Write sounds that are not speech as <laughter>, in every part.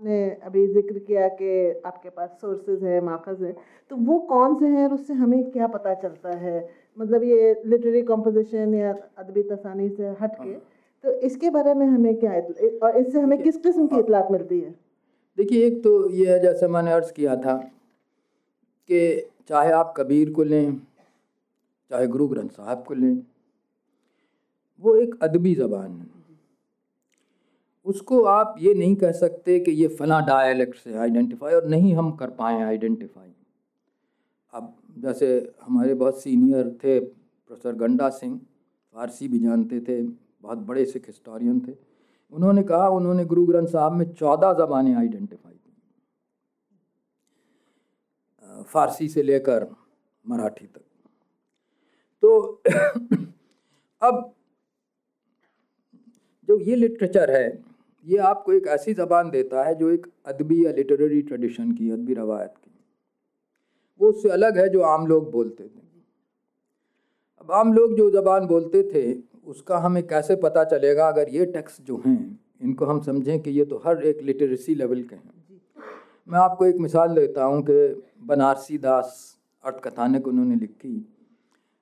ने अभी ज़िक्र किया कि आपके पास सोर्सेज है माखज है तो वो कौन से हैं और उससे हमें क्या पता चलता है? मतलब ये लिटरेरी कॉम्पोजिशन या अदबी तसानी से हट के हाँ। तो इसके बारे में हमें क्या और इससे हमें किस किस्म की इतलात मिलती है? देखिए एक तो ये है जैसे मैंने अर्ज़ किया था कि चाहे आप कबीर को लें चाहे गुरु ग्रंथ साहब को लें वो एक अदबी ज़बान है। उसको आप ये नहीं कह सकते कि ये फ़ला डायलेक्ट से आइडेंटिफाई और नहीं हम कर पाए आइडेंटिफाई अब जैसे हमारे बहुत सीनियर थे प्रोफेसर गंडा सिंह, फारसी भी जानते थे, बहुत बड़े सिख हिस्टोरियन थे। उन्होंने कहा, उन्होंने गुरु ग्रंथ साहब में चौदह ज़बानें आइडेंटिफाई की। फारसी से लेकर मराठी तक। तो <coughs> अब जो ये लिटरेचर है ये आपको एक ऐसी ज़बान देता है जो एक अदबी या लिटरेरी ट्रेडिशन की अदबी रवायत की। वो उससे अलग है जो आम लोग बोलते थे। अब आम लोग जो ज़बान बोलते थे उसका हमें कैसे पता चलेगा अगर ये टेक्स्ट जो हैं इनको हम समझें कि ये तो हर एक लिटरेसी लेवल के हैं। मैं आपको एक मिसाल देता हूँ कि बनारसी दास अर्थ कथानक उन्होंने लिखी।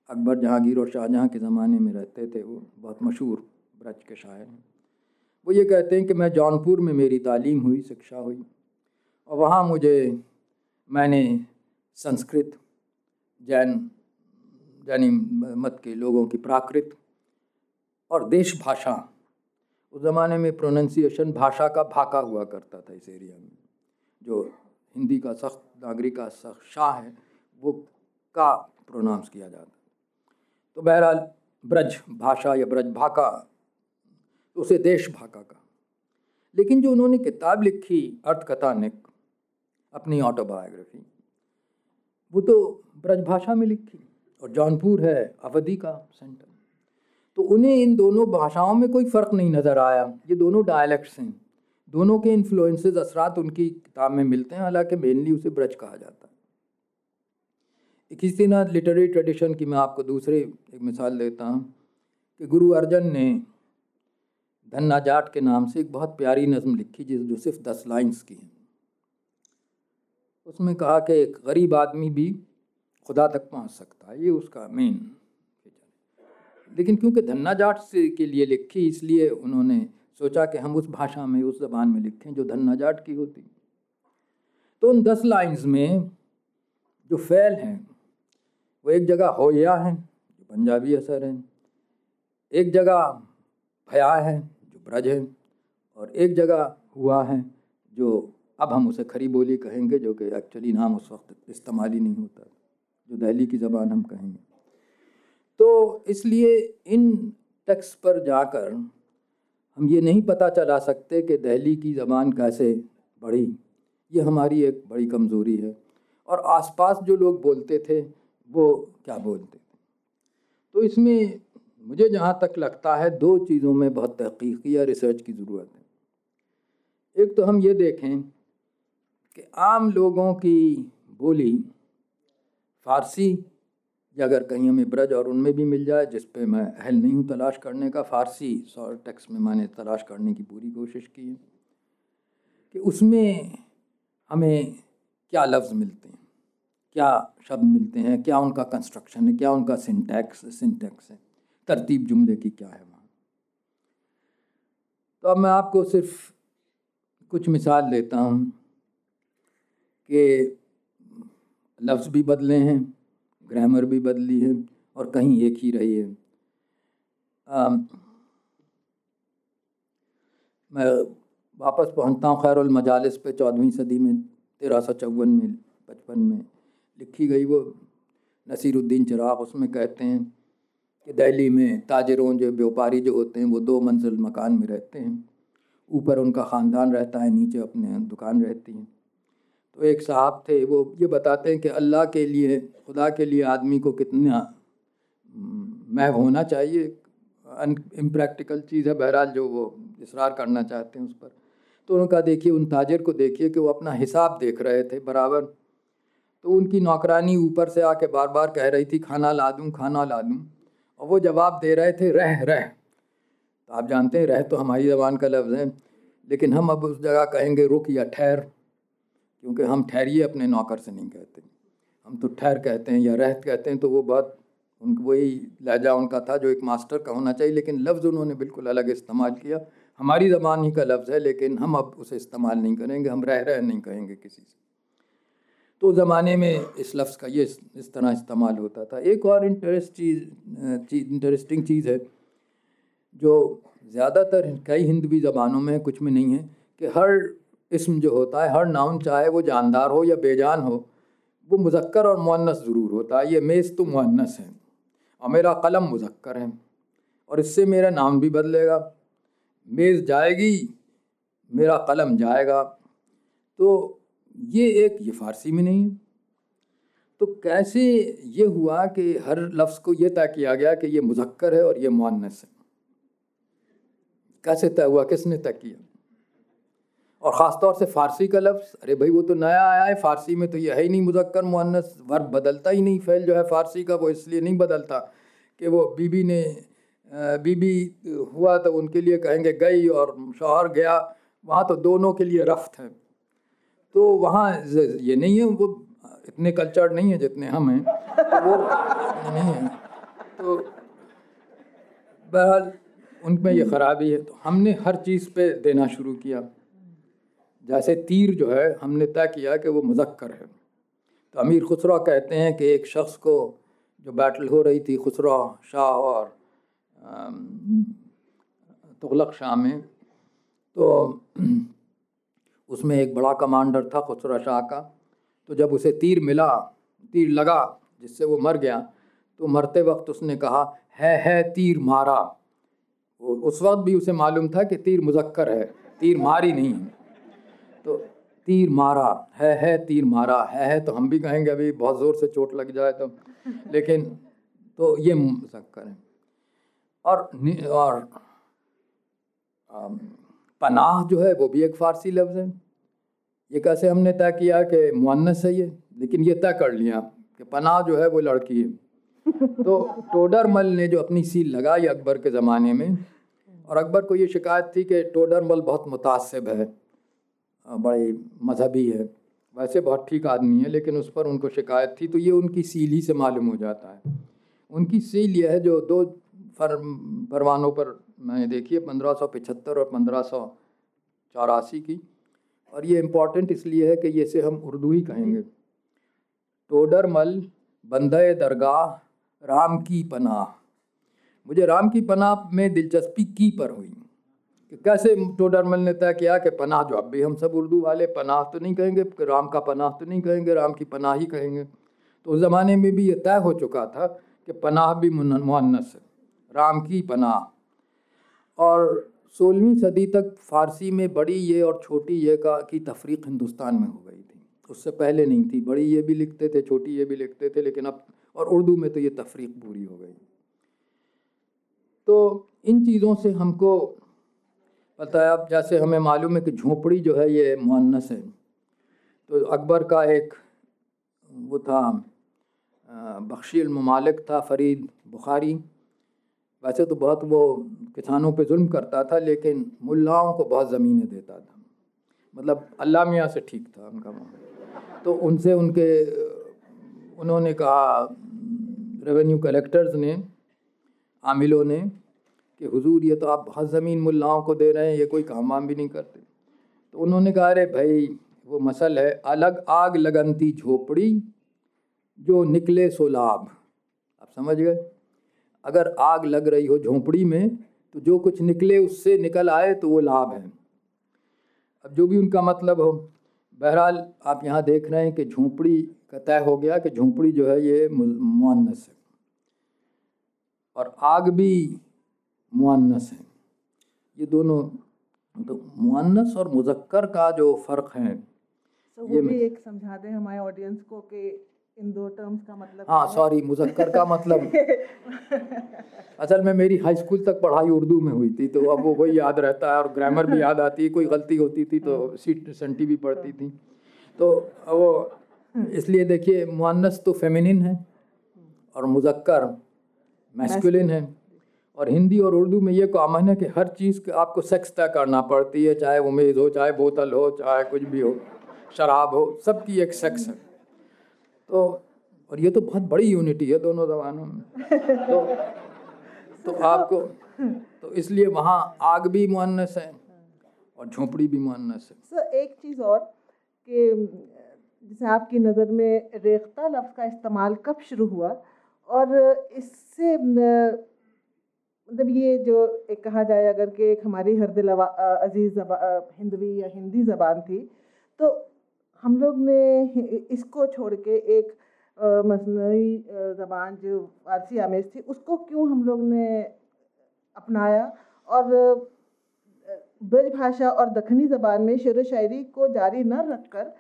अकबर जहांगीर और शाहजहाँ के ज़माने में रहते थे वो बहुत मशहूर ब्रज के शायर हैं। वो ये कहते हैं कि मैं जौनपुर में मेरी तालीम हुई, शिक्षा हुई। और वहाँ मुझे, मैंने संस्कृत, जैन जैनी मत के लोगों की प्राकृत और देश भाषा। उस ज़माने में प्रोनंसिएशन भाषा का भाका हुआ करता था इस एरिया में। जो हिंदी का सख्त, नागरिक का सख्त शाह है, वो का प्रोनाउंस किया जाता तो बहरहाल, ब्रज भाषा या ब्रज भाका उसे देश भाका का। लेकिन जो उन्होंने किताब लिखी अर्थ कथानिक अपनी ऑटोबायोग्राफी वो तो ब्रजभाषा में लिखी और जौनपुर है, अवधि का सेंटर तो उन्हें इन दोनों भाषाओं में कोई फ़र्क नहीं नज़र आया। ये दोनों डायलैक्ट्स हैं। दोनों के इन्फ्लुएंसेस असरात उनकी किताब में मिलते हैं, हालाँकि मेनली उसे ब्रज कहा जाता है। इसी तरह लिटरेरी ट्रेडिशन की मैं आपको दूसरे एक मिसाल देता हूँ कि गुरु अर्जन ने धन्ना जाट के नाम से एक बहुत प्यारी नज़म लिखी जिस जो सिर्फ़ दस लाइन्स की है। उसमें कहा कि एक गरीब आदमी भी खुदा तक पहुँच सकता है, ये उसका मेन लेकिन क्योंकि धन्ना जाट से के लिए लिखी, इसलिए उन्होंने सोचा कि हम उस भाषा में, उस ज़बान में लिखें जो धन्ना जाट की होती। तो उन दस लाइन्स में जो फैल हैं, वो एक जगह होया है, जो पंजाबी असर है। एक जगह भया है ब्रज है और एक जगह हुआ है जो अब हम उसे खरी बोली कहेंगे जो कि एक्चुअली नाम उस वक्त इस्तेमाल ही नहीं होता, जो दहली की ज़बान हम कहेंगे। तो इसलिए इन टैक्स पर जाकर हम ये नहीं पता चला सकते कि दहली की ज़बान कैसे बढ़ी। ये हमारी एक बड़ी कमज़ोरी है और आसपास जो लोग बोलते थे, वो क्या बोलते थे? तो इसमें मुझे जहाँ तक लगता है दो चीज़ों में बहुत तहकीकी या रिसर्च की ज़रूरत है। एक तो हम ये देखें कि आम लोगों की बोली फ़ारसी, या अगर कहीं हमें ब्रज और उनमें भी मिल जाए, जिस पे मैं अहल नहीं हूँ तलाश करने का, फ़ारसी सॉर टेक्स्ट में मैंने तलाश करने की पूरी कोशिश की है कि उसमें हमें क्या लफ्ज़ मिलते हैं, क्या शब्द मिलते हैं, क्या उनका कंस्ट्रक्शन है, क्या उनका सिंटैक्स सिंटैक्स है। तरतीब जुमले की क्या है वहाँ? तो अब मैं आपको सिर्फ़ कुछ मिसाल देता हूँ कि लफ्ज़ भी बदले हैं ग्रामर भी बदली है और कहीं एक ही रही है। आ, मैं वापस पहुँचता हूँ खैर मजालिस पे चौदहवीं सदी में तेरह सौ चौवन में पचपन में लिखी गई वो नसीरुद्दीन चिराग उसमें कहते हैं कि दिल्ली में ताजरों जो व्यापारी जो होते हैं, वो दो मंजिल मकान में रहते हैं। ऊपर उनका ख़ानदान रहता है, नीचे अपने दुकान रहती है। तो एक साहब थे, वो ये बताते हैं कि अल्लाह के लिए, खुदा के लिए आदमी को कितना महव होना चाहिए। इम्प्रैक्टिकल चीज़ है, बहरहाल जो वो इसरार करना चाहते हैं उस पर। तो उनका देखिए, उन ताजर को देखिए कि वो अपना हिसाब देख रहे थे, बराबर। तो उनकी नौकरानी ऊपर से आके बार बार कह रही थी, खाना ला दूँ, खाना ला दूँ। और वो जवाब दे रहे थे, रह रह। तो आप जानते हैं, रह तो हमारी ज़बान का लफ्ज़ है, लेकिन हम अब उस जगह कहेंगे, रुक या ठहर, क्योंकि हम ठहरिए अपने नौकर से नहीं कहते। हम तो ठहर कहते हैं या रहत कहते हैं तो वो बात उन वही लहजा उनका था जो एक मास्टर का होना चाहिए, लेकिन लफ्ज़ उन्होंने बिल्कुल अलग इस्तेमाल किया। हमारी ज़बान ही का लफ्ज़ है, लेकिन हम अब उसे इस्तेमाल नहीं करेंगे, हम रह, रहे नहीं कहेंगे किसी से। तो ज़माने में इस लफ्ज़ का ये इस तरह इस्तेमाल होता था। एक और इंटरेस्ट चीज़ चीज़ इंटरेस्टिंग चीज़ है, जो ज़्यादातर कई हिंदवी ज़बानों में कुछ में नहीं है, कि हर इसम जो होता है, हर नाउन चाहे वो जानदार हो या बेजान हो, वो मुजक्कर और मुन्नस ज़रूर होता है। ये मेज़ तो मुन्नस है, और मेरा कलम मुजक्कर है, और इससे मेरा नाम भी बदलेगा। मेज़ जाएगी, मेरा कलम जाएगा। तो ये एक ये फ़ारसी में नहीं है। तो कैसे ये हुआ कि हर लफ्ज़ को ये तय किया गया कि ये मुजक्कर है और ये मुन्नस है? कैसे तय हुआ? किसने तय किया? और ख़ास तौर से फ़ारसी का लफ्ज़? अरे भाई, वो तो नया आया है, फ़ारसी में तो ये है ही नहीं मुजक्कर मुन्नस वर्ब बदलता ही नहीं, फ़ैल जो है फ़ारसी का, वो इसलिए नहीं बदलता कि वो बीबी ने बीबी हुआ तो उनके लिए कहेंगे गई और शौहर गया। वहाँ तो दोनों के लिए रफ्त है। तो वहाँ ये नहीं है, वो इतने कल्चर्ड नहीं है जितने हम हैं तो वो नहीं है। तो बहरहाल, उनमें ये ख़राबी है तो हमने हर चीज़ पे देना शुरू किया। जैसे तीर जो है, हमने तय किया कि वो मुजक्कर है। तो अमीर खुसरा कहते हैं कि एक शख्स को जो बैटल हो रही थी, खुसरा, शाह और तुगलक शाह में तो उसमें एक बड़ा कमांडर था, खुसरा शाह का। तो जब उसे तीर मिला, तीर लगा, जिससे वो मर गया तो मरते वक्त उसने कहा, है है, तीर मारा। उस वक्त भी उसे मालूम था कि तीर मुजक्कर है, तीर मारी नहीं है। तो तीर मारा, है है, तीर मारा, है है तो हम भी कहेंगे, अभी बहुत ज़ोर से चोट लग जाए तो। लेकिन तो ये मुजक्कर है। और और पनाह जो है वो भी एक फ़ारसी लफ्ज़ है। ये कैसे हमने तय किया कि मुन्नस है ये? लेकिन ये तय कर लिया कि पनाह जो है वो लड़की है। तो <laughs> टोडरमल ने जो अपनी सील लगाई अकबर के ज़माने में और अकबर को ये शिकायत थी कि टोडरमल बहुत मुतासब है बड़े मजहबी है। वैसे बहुत ठीक आदमी है लेकिन उस पर उनको शिकायत थी तो ये उनकी सील ही से मालूम हो जाता है। उनकी सील यह है जो दो फर परवानों पर मैंने देखी है, पंद्रह सौ पचहत्तर और पंद्रह सौ चौरासी की। और ये इंपॉर्टेंट इसलिए है कि ये से हम उर्दू ही कहेंगे। टोडरमल बंद दरगाह, राम की पनाह। मुझे राम की पनाह में दिलचस्पी की पर हुई। कि कैसे टोडरमल ने तय किया कि पनाह जो अब भी हम सब उर्दू वाले, पनाह तो नहीं कहेंगे राम का पनाह तो नहीं कहेंगे, राम की पनाह ही कहेंगे। तो उस ज़माने में भी ये तय हो चुका था कि पनाह भी मुन्नस है। राम की पनाह। और सोलहवीं सदी तक फ़ारसी में बड़ी ये और छोटी ये का, की तफरीक हिंदुस्तान में हो गई थी। उससे पहले नहीं थी। बड़ी ये भी लिखते थे, छोटी ये भी लिखते थे, लेकिन अब, और उर्दू में तो ये तफरीक पूरी हो गई। तो इन चीज़ों से हमको पता है, अब जैसे हमें मालूम है कि झोपड़ी जो है, ये मुन्नस है। तो अकबर का एक, वो था बख्शी ममालिक था, फरीद बुखारी। वैसे तो बहुत वो किसानों पे जुल्म करता था, लेकिन मुल्लाओं को बहुत ज़मीनें देता था। मतलब अल्लाह मियाँ से ठीक था उनका मामला। तो उनसे उनके, उन्होंने कहा रेवेन्यू कलेक्टर्स ने, आमिलों ने, कि हुजूर, ये तो आप बहुत ज़मीन मुल्लाओं को दे रहे हैं, ये कोई काम वाम भी नहीं करते। तो उन्होंने कहा, अरे भाई, वो मसल है, अलग आग लगनती झोपड़ी, जो निकले सो लाभ। आप समझ गए? अगर आग लग रही हो झोंपड़ी में तो जो कुछ निकले उससे निकल आए तो वो लाभ है। अब जो भी उनका मतलब हो बहरहाल आप यहाँ देख रहे हैं कि झोंपड़ी का तय हो गया कि झोंपड़ी जो है ये मुन्नस है। और आग भी मुन्नस है। ये दोनों तो मुन्नस और मुजक्कर का जो फ़र्क है so, ये भी एक समझा दें हमारे ऑडियंस को कि इन दो टर्म्स का मतलब हाँ सॉरी मुजक्कर का मतलब। <laughs> असल में मेरी हाई स्कूल तक पढ़ाई उर्दू में हुई थी तो अब वो वही याद रहता है और ग्रामर भी याद आती है कोई गलती होती थी तो सीट संटी भी पढ़ती थी। तो वो इसलिए देखिए मुन्नस तो फेमिनिन है और मुजक्कर मैस्कुलिन है। और हिंदी और उर्दू में ये कॉमन है कि हर चीज़ के आपको सेक्स तय करना पड़ती है चाहे उम्मीद हो चाहे बोतल हो चाहे कुछ भी हो शराब हो सबकी एक सेक्स है। तो और ये तो बहुत बड़ी यूनिटी है दोनों जबानों में। तो तो आपको तो इसलिए वहाँ आग भी मुअन्नस है और झोंपड़ी भी मुअन्नस है। सर एक चीज़ और कि, जैसे आपकी नज़र में रेख्ता लफ्ज़ का इस्तेमाल कब शुरू हुआ और इससे मतलब ये जो एक कहा जाए अगर कि एक हमारी हर दिल अज़ीज़ हिंदवी या हिंदी ज़बान थी तो हम लोग ने इसको छोड़ के एक मसनू ज़बान जो फारसी आमेज थी उसको क्यों हम लोग ने अपनाया? और ब्रज भाषा और दखनी ज़बान में शेर शायरी को जारी न रख कर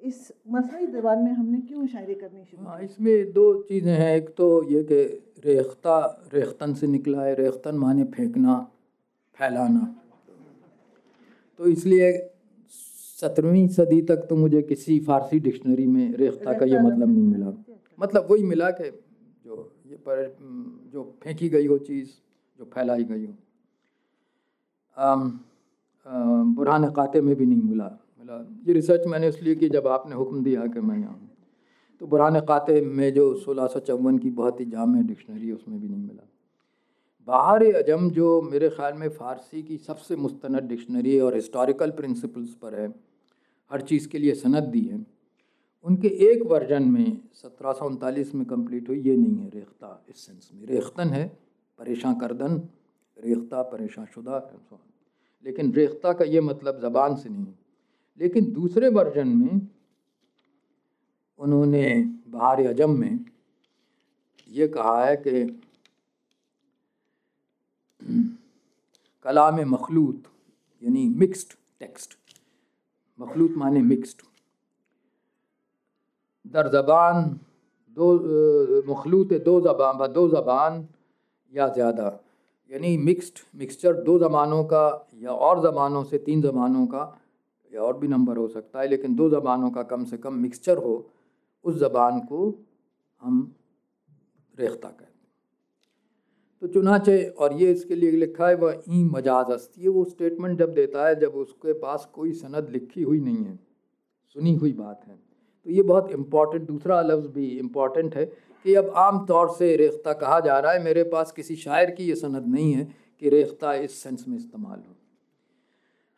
इस मसनू ज़बान में हमने क्यों शायरी करनी शुरू हाँ इसमें दो चीज़ें हैं। एक तो ये कि रेख्ता रेख्तन से निकला है। रेख्तन माने फेंकना फैलाना। तो इसलिए सत्रहवीं सदी तक तो मुझे किसी फारसी डिक्शनरी में रेख्ता का ये मतलब नहीं मिला। मतलब वही मिला कि जो ये पर, जो फेंकी गई हो चीज़, जो फैलाई गई हो। बुरहान काते में भी नहीं मिला। मिला। ये रिसर्च मैंने इसलिए की जब आपने हुक्म दिया कि मैं यहाँ तो बुरहान काते में जो सोलह सौ चौवन की बहुत ही जाम डिक्शनरी है, उसमें भी नहीं मिला। बाहर अजम जो मेरे ख़्याल में फ़ारसी की सबसे मुस्ंद डिक्शनरी और हिस्टोरिकल प्रिंसिपल्स पर है, हर चीज़ के लिए सनद दी है। उनके एक वर्जन में सत्रह सौ उनतालीस में कंप्लीट हुई, ये नहीं है, रेख्ता, इस सेंस में। रेख्तन है, परेशान करदन, रेख्ता परेशान शुदा लेकिन रेख्ता का ये मतलब ज़बान से नहीं। लेकिन दूसरे वर्जन में उन्होंने बाहर अजम में ये कहा है कि कलाम मखलूत, यानी मिक्स्ड टेक्स्ट मखलूत माने मिक्स्ड दर ज़बान, दो मखलूत दो ज़बान दो ज़बान या ज़्यादा। यानी मिक्स्ड मिक्सचर दो ज़बानों का या और ज़बानों से तीन ज़बानों का या और भी नंबर हो सकता है, लेकिन दो ज़बानों का कम से कम मिक्सचर हो, उस ज़बान को हम रेख्ता कहते हैं। तो चुनाचे और ये इसके लिए लिखा है, वह ई मजाज हस्ती है। वो स्टेटमेंट जब देता है, जब उसके पास कोई सनद लिखी हुई नहीं है, सुनी हुई बात है। तो ये बहुत इंपॉर्टेंट दूसरा लफ्ज़ भी इंपॉर्टेंट है कि अब आम तौर से रेख्ता कहा जा रहा है, मेरे पास किसी शायर की ये सनद नहीं है कि रेख्ता इस सेंस में इस्तेमाल हो।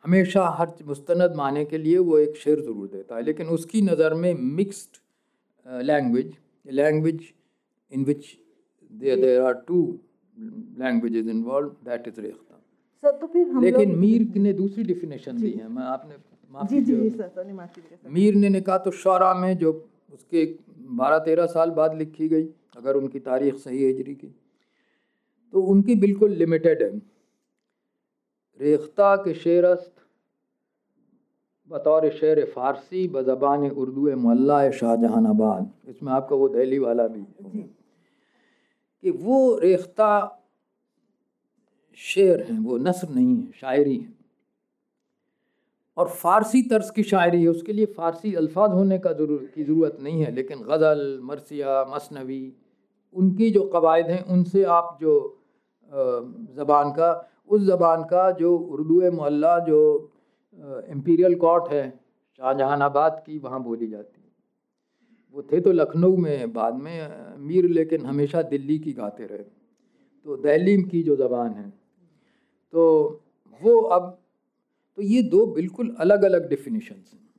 हमेशा हर मुस्तंद माने के लिए वो एक शेर ज़रूर देता है, लेकिन उसकी नज़र में mixed language language in which there are there two languages involved, that Rekhta sir तो फिर हम लेकिन मीर ने दूसरी डिफिनेशन दी है मैं आपने जी जी जी सर माफ़ी मीर ने ने कहा तो शरा में जो उसके बारह तेरह साल बाद लिखी गई अगर उनकी तारीख सही हिजरी की। तो उनकी बिल्कुल लिमिटेड है। रेख्ता के शेरस्त बतौर शेर फ़ारसी बज़बान उर्दू मल्ला शाहजहानाबाद। इसमें आपका वो दहली वाला भी है कि वो रेख्ता शेर हैं, वो नसर नहीं है, शायरी है। और फ़ारसी तर्ज की शायरी है, उसके लिए फ़ारसी अल्फाज होने का ज़रूर, की ज़रूरत नहीं है, लेकिन गज़ल, मरसिया, मसनवी, उनकी जो कवायद हैं, उनसे आप जो ज़बान का, उस ज़बान का जो उर्दू मल्ला जो इम्पीरियल कोर्ट है, शाहजहानाबाद की, वहाँ बोली जाती है। वो थे तो लखनऊ में, बाद में मीर लेकिन हमेशा दिल्ली की गाते रहे। तो दिल्ली की जो ज़बान है। तो वो अब तो ये दो बिल्कुल अलग अलग डिफिनीशंस हैं।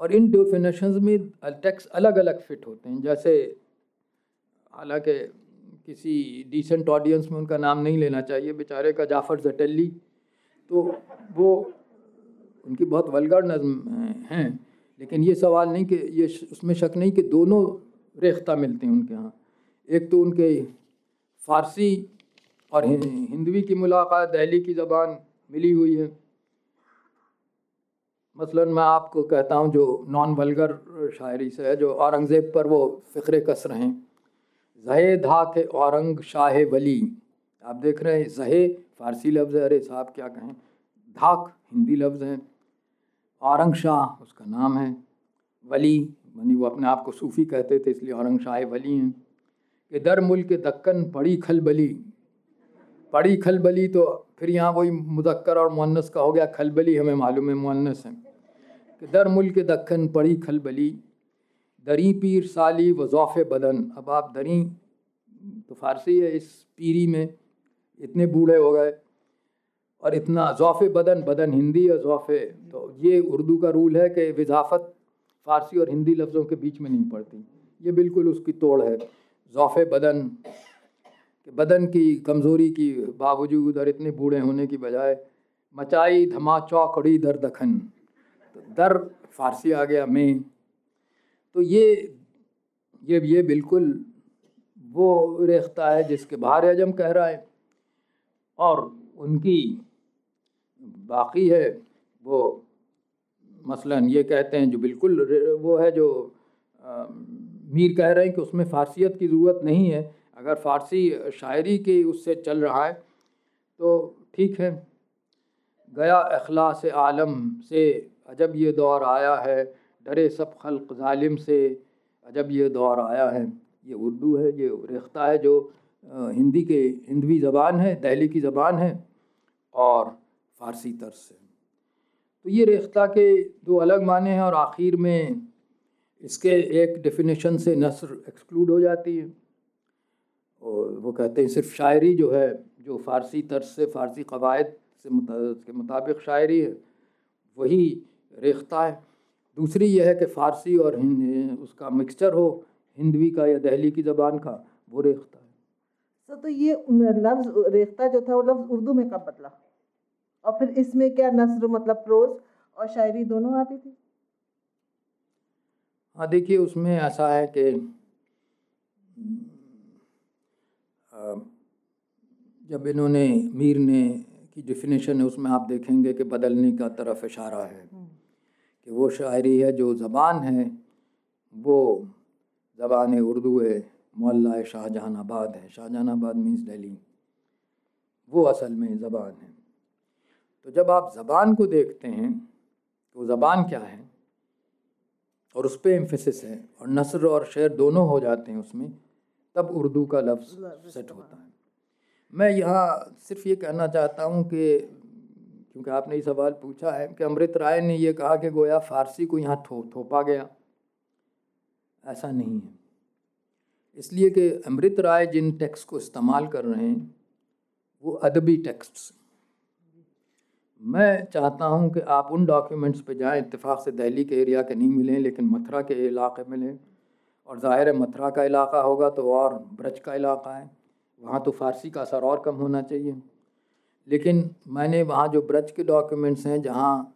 और इन डिफिनेशंस में टेक्स अलग अलग फिट होते हैं। जैसे, हालाँकि किसी डिसेंट ऑडियंस में उनका नाम नहीं लेना चाहिए, बेचारे का जाफ़र जटली। तो वो, उनकी बहुत वलगर नज़म हैं। लेकिन ये सवाल नहीं कि ये उसमें शक नहीं कि दोनों रेख्ता मिलते हैं उनके यहाँ। एक तो उनके फ़ारसी और हिंदवी की मुलाकात, दहली की ज़बान मिली हुई है। मसलन मैं आपको कहता हूँ जो नॉन वलगर शायरी से है, जो औरंगज़ेब पर वो फ़िक्र कसर हैं। जहे धा के औरंग शाह वली। आप देख रहे हैं, जहे फ़ारसी लफ्ज़ है, अरे साहब क्या कहें। धाक हिंदी लफ्ज़ हैं। औरंग शाह उसका नाम है। वली यानी वो अपने आप को सूफ़ी कहते थे, इसलिए औरंग शाह वली हैं। कि दर मुल्क दक्कन पड़ी खलबली। पड़ी खलबली तो फिर यहाँ वही मुदक्कर और मुन्नस का हो गया। खलबली हमें मालूम है मुन्नस है। कि दर मुल्क दक्कन पड़ी खलबली। दरी पीर साली वज़ाफ़ बदन। अब आप दरी तो फारसी है, इस पीरी में इतने बूढ़े हो गए। और इतना ज़ौफ़ बदन बदन हिंदी है ज़ौफ़ तो ये उर्दू का रूल है कि विजाफत फ़ारसी और हिंदी लफ्ज़ों के बीच में नहीं पड़ती। ये बिल्कुल उसकी तोड़ है। ज़ौफ़ बदन बदन की कमज़ोरी की बावजूद और इतने बूढ़े होने की बजाय मचाई धमा चौकड़ी दर दखन। तो दर फारसी आ गया, मैं। तो ये ये ये बिल्कुल वो रेख्ता है जिसके बाहर अजम कह रहा है। और उनकी बाकी है वो मसलन ये कहते हैं जो बिल्कुल वो है जो आ, मीर कह रहे हैं कि उसमें फ़ारसीत की ज़रूरत नहीं है। अगर फ़ारसी शायरी की उससे चल रहा है तो ठीक है। गया अखलास आलम से अजब ये दौर आया है डरे सब खल्क ालिम से अजब ये दौर आया है। ये उर्दू है ये रेख्ता है जो हिंदी के हिंदवी ज़बान है दहली की ज़बान है। और फ़ारसी तर्ज से। तो ये रेख्ता के दो अलग माने हैं और आखिर में इसके एक डेफिनेशन से नसर एक्सक्लूड हो जाती है। और वो कहते हैं सिर्फ़ शायरी जो है, जो फ़ारसी तर्ज से, फ़ारसी कवायद से के मुताबिक शायरी है, वही रेख्ता है। दूसरी यह है कि फ़ारसी और उसका मिक्सचर हो हिंदवी का या दहली की ज़बान का, वो रेख्ता है। सर तो ये लफ्ज़ रेख्ता जो था, वो लफ्ज़ उर्दू में कब बदला? और फिर इसमें क्या नसर मतलब प्रोज और शायरी दोनों आती थी? हाँ देखिए उसमें ऐसा है कि जब इन्होंने मीर ने की डिफिनेशन है उसमें आप देखेंगे कि बदलने का तरफ़ इशारा है हम्म। कि वो शायरी है जो ज़बान है वो ज़बान उर्दू है मोल्ला शाहजहान आबाद है। शाहजहान आबाद मीन्स दिल्ली वो असल में ज़बान है। तो जब आप ज़बान को देखते हैं तो ज़बान क्या है? और उस पर एम्फेसिस है और नसर और शेर दोनों हो जाते हैं उसमें तब उर्दू का लफ्ज़ सेट होता है। मैं यहाँ सिर्फ़ ये कहना चाहता हूँ कि क्योंकि आपने ये सवाल पूछा है कि अमृत राय ने यह कहा कि गोया फ़ारसी को यहाँ थो थोपा गया। ऐसा नहीं है। इसलिए कि अमृत राय जिन टेक्स्ट को इस्तेमाल कर रहे हैं वो अदबी टेक्स्ट मैं चाहता हूँ कि आप उन डॉक्यूमेंट्स पे जाएँ, इत्तेफाक से दिल्ली के एरिया के नहीं मिलें, लेकिन मथुरा के इलाके मिलें। और ज़ाहिर मथुरा का इलाका होगा तो और ब्रज का इलाका है। वहाँ तो फ़ारसी का असर और कम होना चाहिए। लेकिन मैंने वहाँ जो ब्रज के डॉक्यूमेंट्स हैं, जहाँ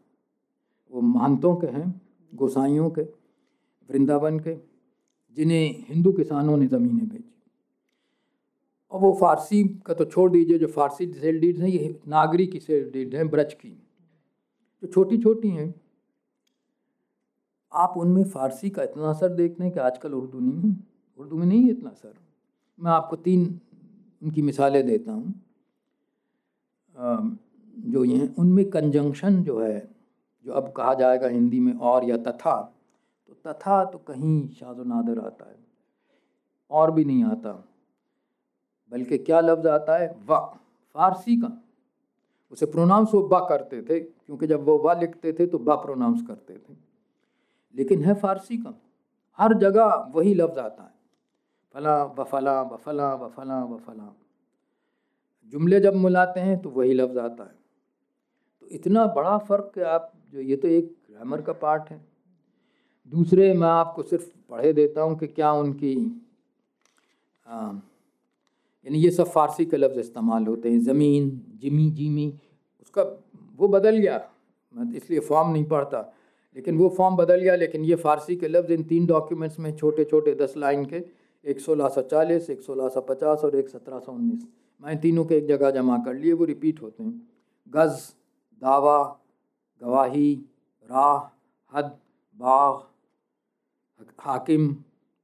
वो महंतों के हैं गोसाइयों के, वृंदावन के, जिन्हें हिंदू किसानों ने ज़मीनें भेजी और वो फ़ारसी का तो छोड़ दीजिए, जो फ़ारसी सेल डीड्स हैं, ये नागरी की सेल डीड हैं, ब्रज की। जो छोटी छोटी हैं, आप उनमें फ़ारसी का इतना असर देखते हैं कि आजकल उर्दू नहीं है। उर्दू में नहीं है इतना असर। मैं आपको तीन उनकी मिसालें देता हूँ। जो ये हैं, उनमें कंजंक्शन जो है, जो अब कहा जाएगा हिंदी में और या तथा तो तथा तो कहीं शाज नादर आता है, और भी नहीं आता। बल्कि क्या लफ्ज़ आता है? वा, फारसी का। उसे प्रोनाउंस वो बा करते थे, क्योंकि जब वो वा लिखते थे तो बा प्रोनाउंस करते थे। लेकिन है फ़ारसी का। हर जगह वही लफ्ज़ आता है। फला व फला व फला व फला व फला। जुमले जब मिलाते हैं तो वही लफ्ज़ आता है। तो इतना बड़ा फ़र्क आप जो, ये तो एक ग्रामर का पार्ट है। दूसरे मैं आपको सिर्फ़ पढ़े देता हूँ कि क्या उनकी यानी ये सब फ़ारसी के लफ्ज़ इस्तेमाल होते हैं, ज़मीन, जिमी जिमी, उसका वो बदल गया। मैं इसलिए फॉर्म नहीं पढ़ता, लेकिन वो फॉर्म बदल गया, लेकिन ये फ़ारसी के लफ्ज़ इन तीन डॉक्यूमेंट्स में छोटे छोटे दस लाइन के, एक सोलह सौ चालीस, एक सोलह सौ पचास और एक सत्रह सौ उन्नीस। मैं तीनों के एक जगह जमा कर लिए, वो रिपीट होते हैं। गज़, दावा, गवाही राह हद बाग हाकिम,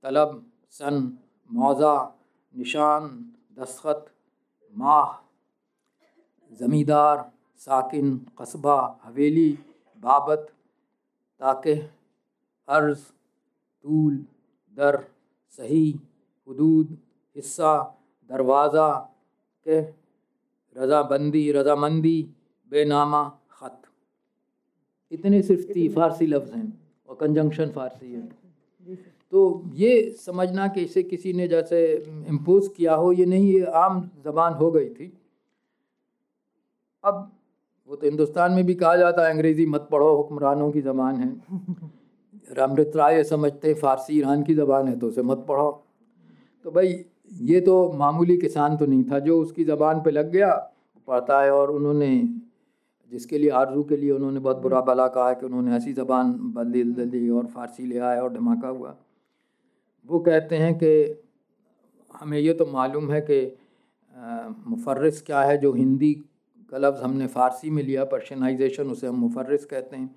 तलब, सन, मौज़ा, निशान दस्खत माह ज़मींदार साकिन कस्बा हवेली बाबत ताकि अर्ज़ तूल दर सही हदूद हिस्सा दरवाज़ा के रजाबंदी रजामंदी बेनामा ख़त। इतने सिर्फ़ ती फारसी लफ्ज़ हैं और कंजंक्शन फारसी है। तो ये समझना कि इसे किसी ने जैसे इम्पोज किया हो ये नहीं ये आम जबान हो गई थी। अब वो तो हिंदुस्तान में भी कहा जाता है अंग्रेज़ी मत पढ़ो हुक्मरानों की ज़बान है। <laughs> अमृत राय समझते फ़ारसी ईरान की ज़बान है तो उसे मत पढ़ो। तो भाई ये तो मामूली किसान तो नहीं था जो उसकी ज़बान पे लग गया पढ़ता है और उन्होंने जिसके लिए आरज़ू के लिए उन्होंने बहुत बुरा भला कहा कि उन्होंने ऐसी ज़बान बदल दी और फ़ारसी ले आया और धमाका हुआ। वो कहते हैं कि हमें ये तो मालूम है कि मुफर्रस क्या है, जो हिंदी का लफ्ज़ हमने फ़ारसी में लिया पर्शनाइजेशन उसे हम मुफर्रस कहते हैं।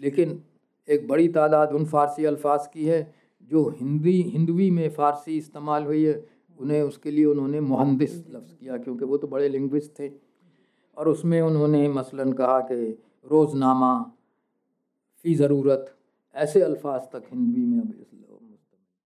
लेकिन एक बड़ी तादाद उन फ़ारसी अल्फाज की है, जो हिंदी, हिंदवी में फ़ारसी इस्तेमाल हुई है, उन्हें उसके लिए उन्होंने मुहंदिस लफ्ज़ किया, क्योंकि वो तो बड़े लिंग्विस्ट थे। और उसमें उन्होंने मसलन कहा कि रोज़नामा फ़ी ज़रूरत, ऐसे अल्फाज तक हिंदी में अब